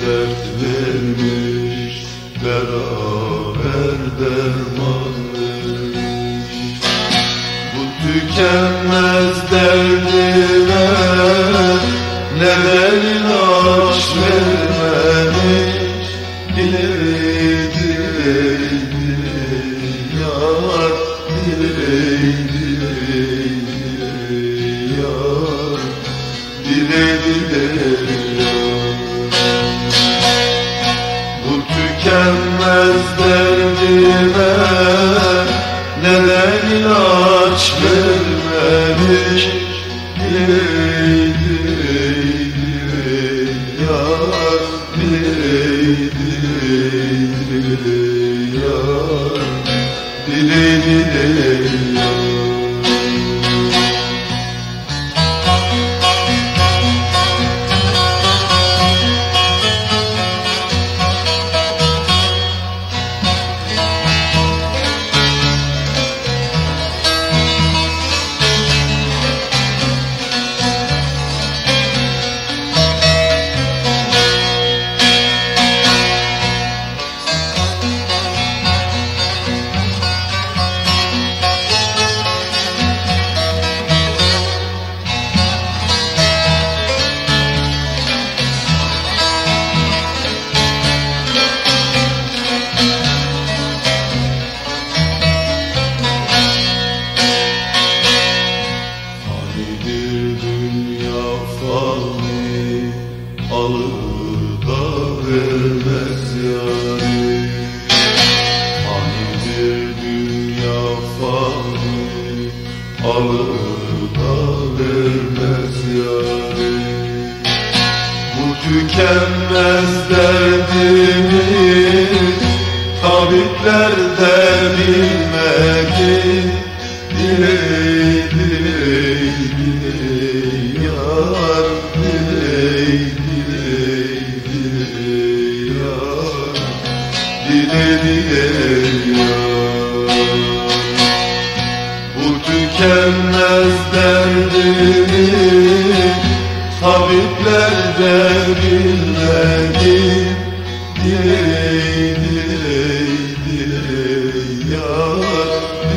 dert vermiş Beraber derman vermiş Bu tükenmez derdime Neden ilaç vermemiş? Diley diley diley yar. Diley diley diley yar. Diley diley tükenmez derdime Neden ilaç vermemiş diley diley yar Diley diley diley yar Diley vermez yani Fanidir dünya fani Alır da vermez yani Bu tükenmez derdimi Tabipler de bilmedi. Diley Tabipler de bilmedi Diley diley diley yar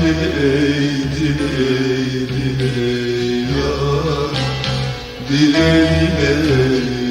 Diley diley diley yar. Diley diley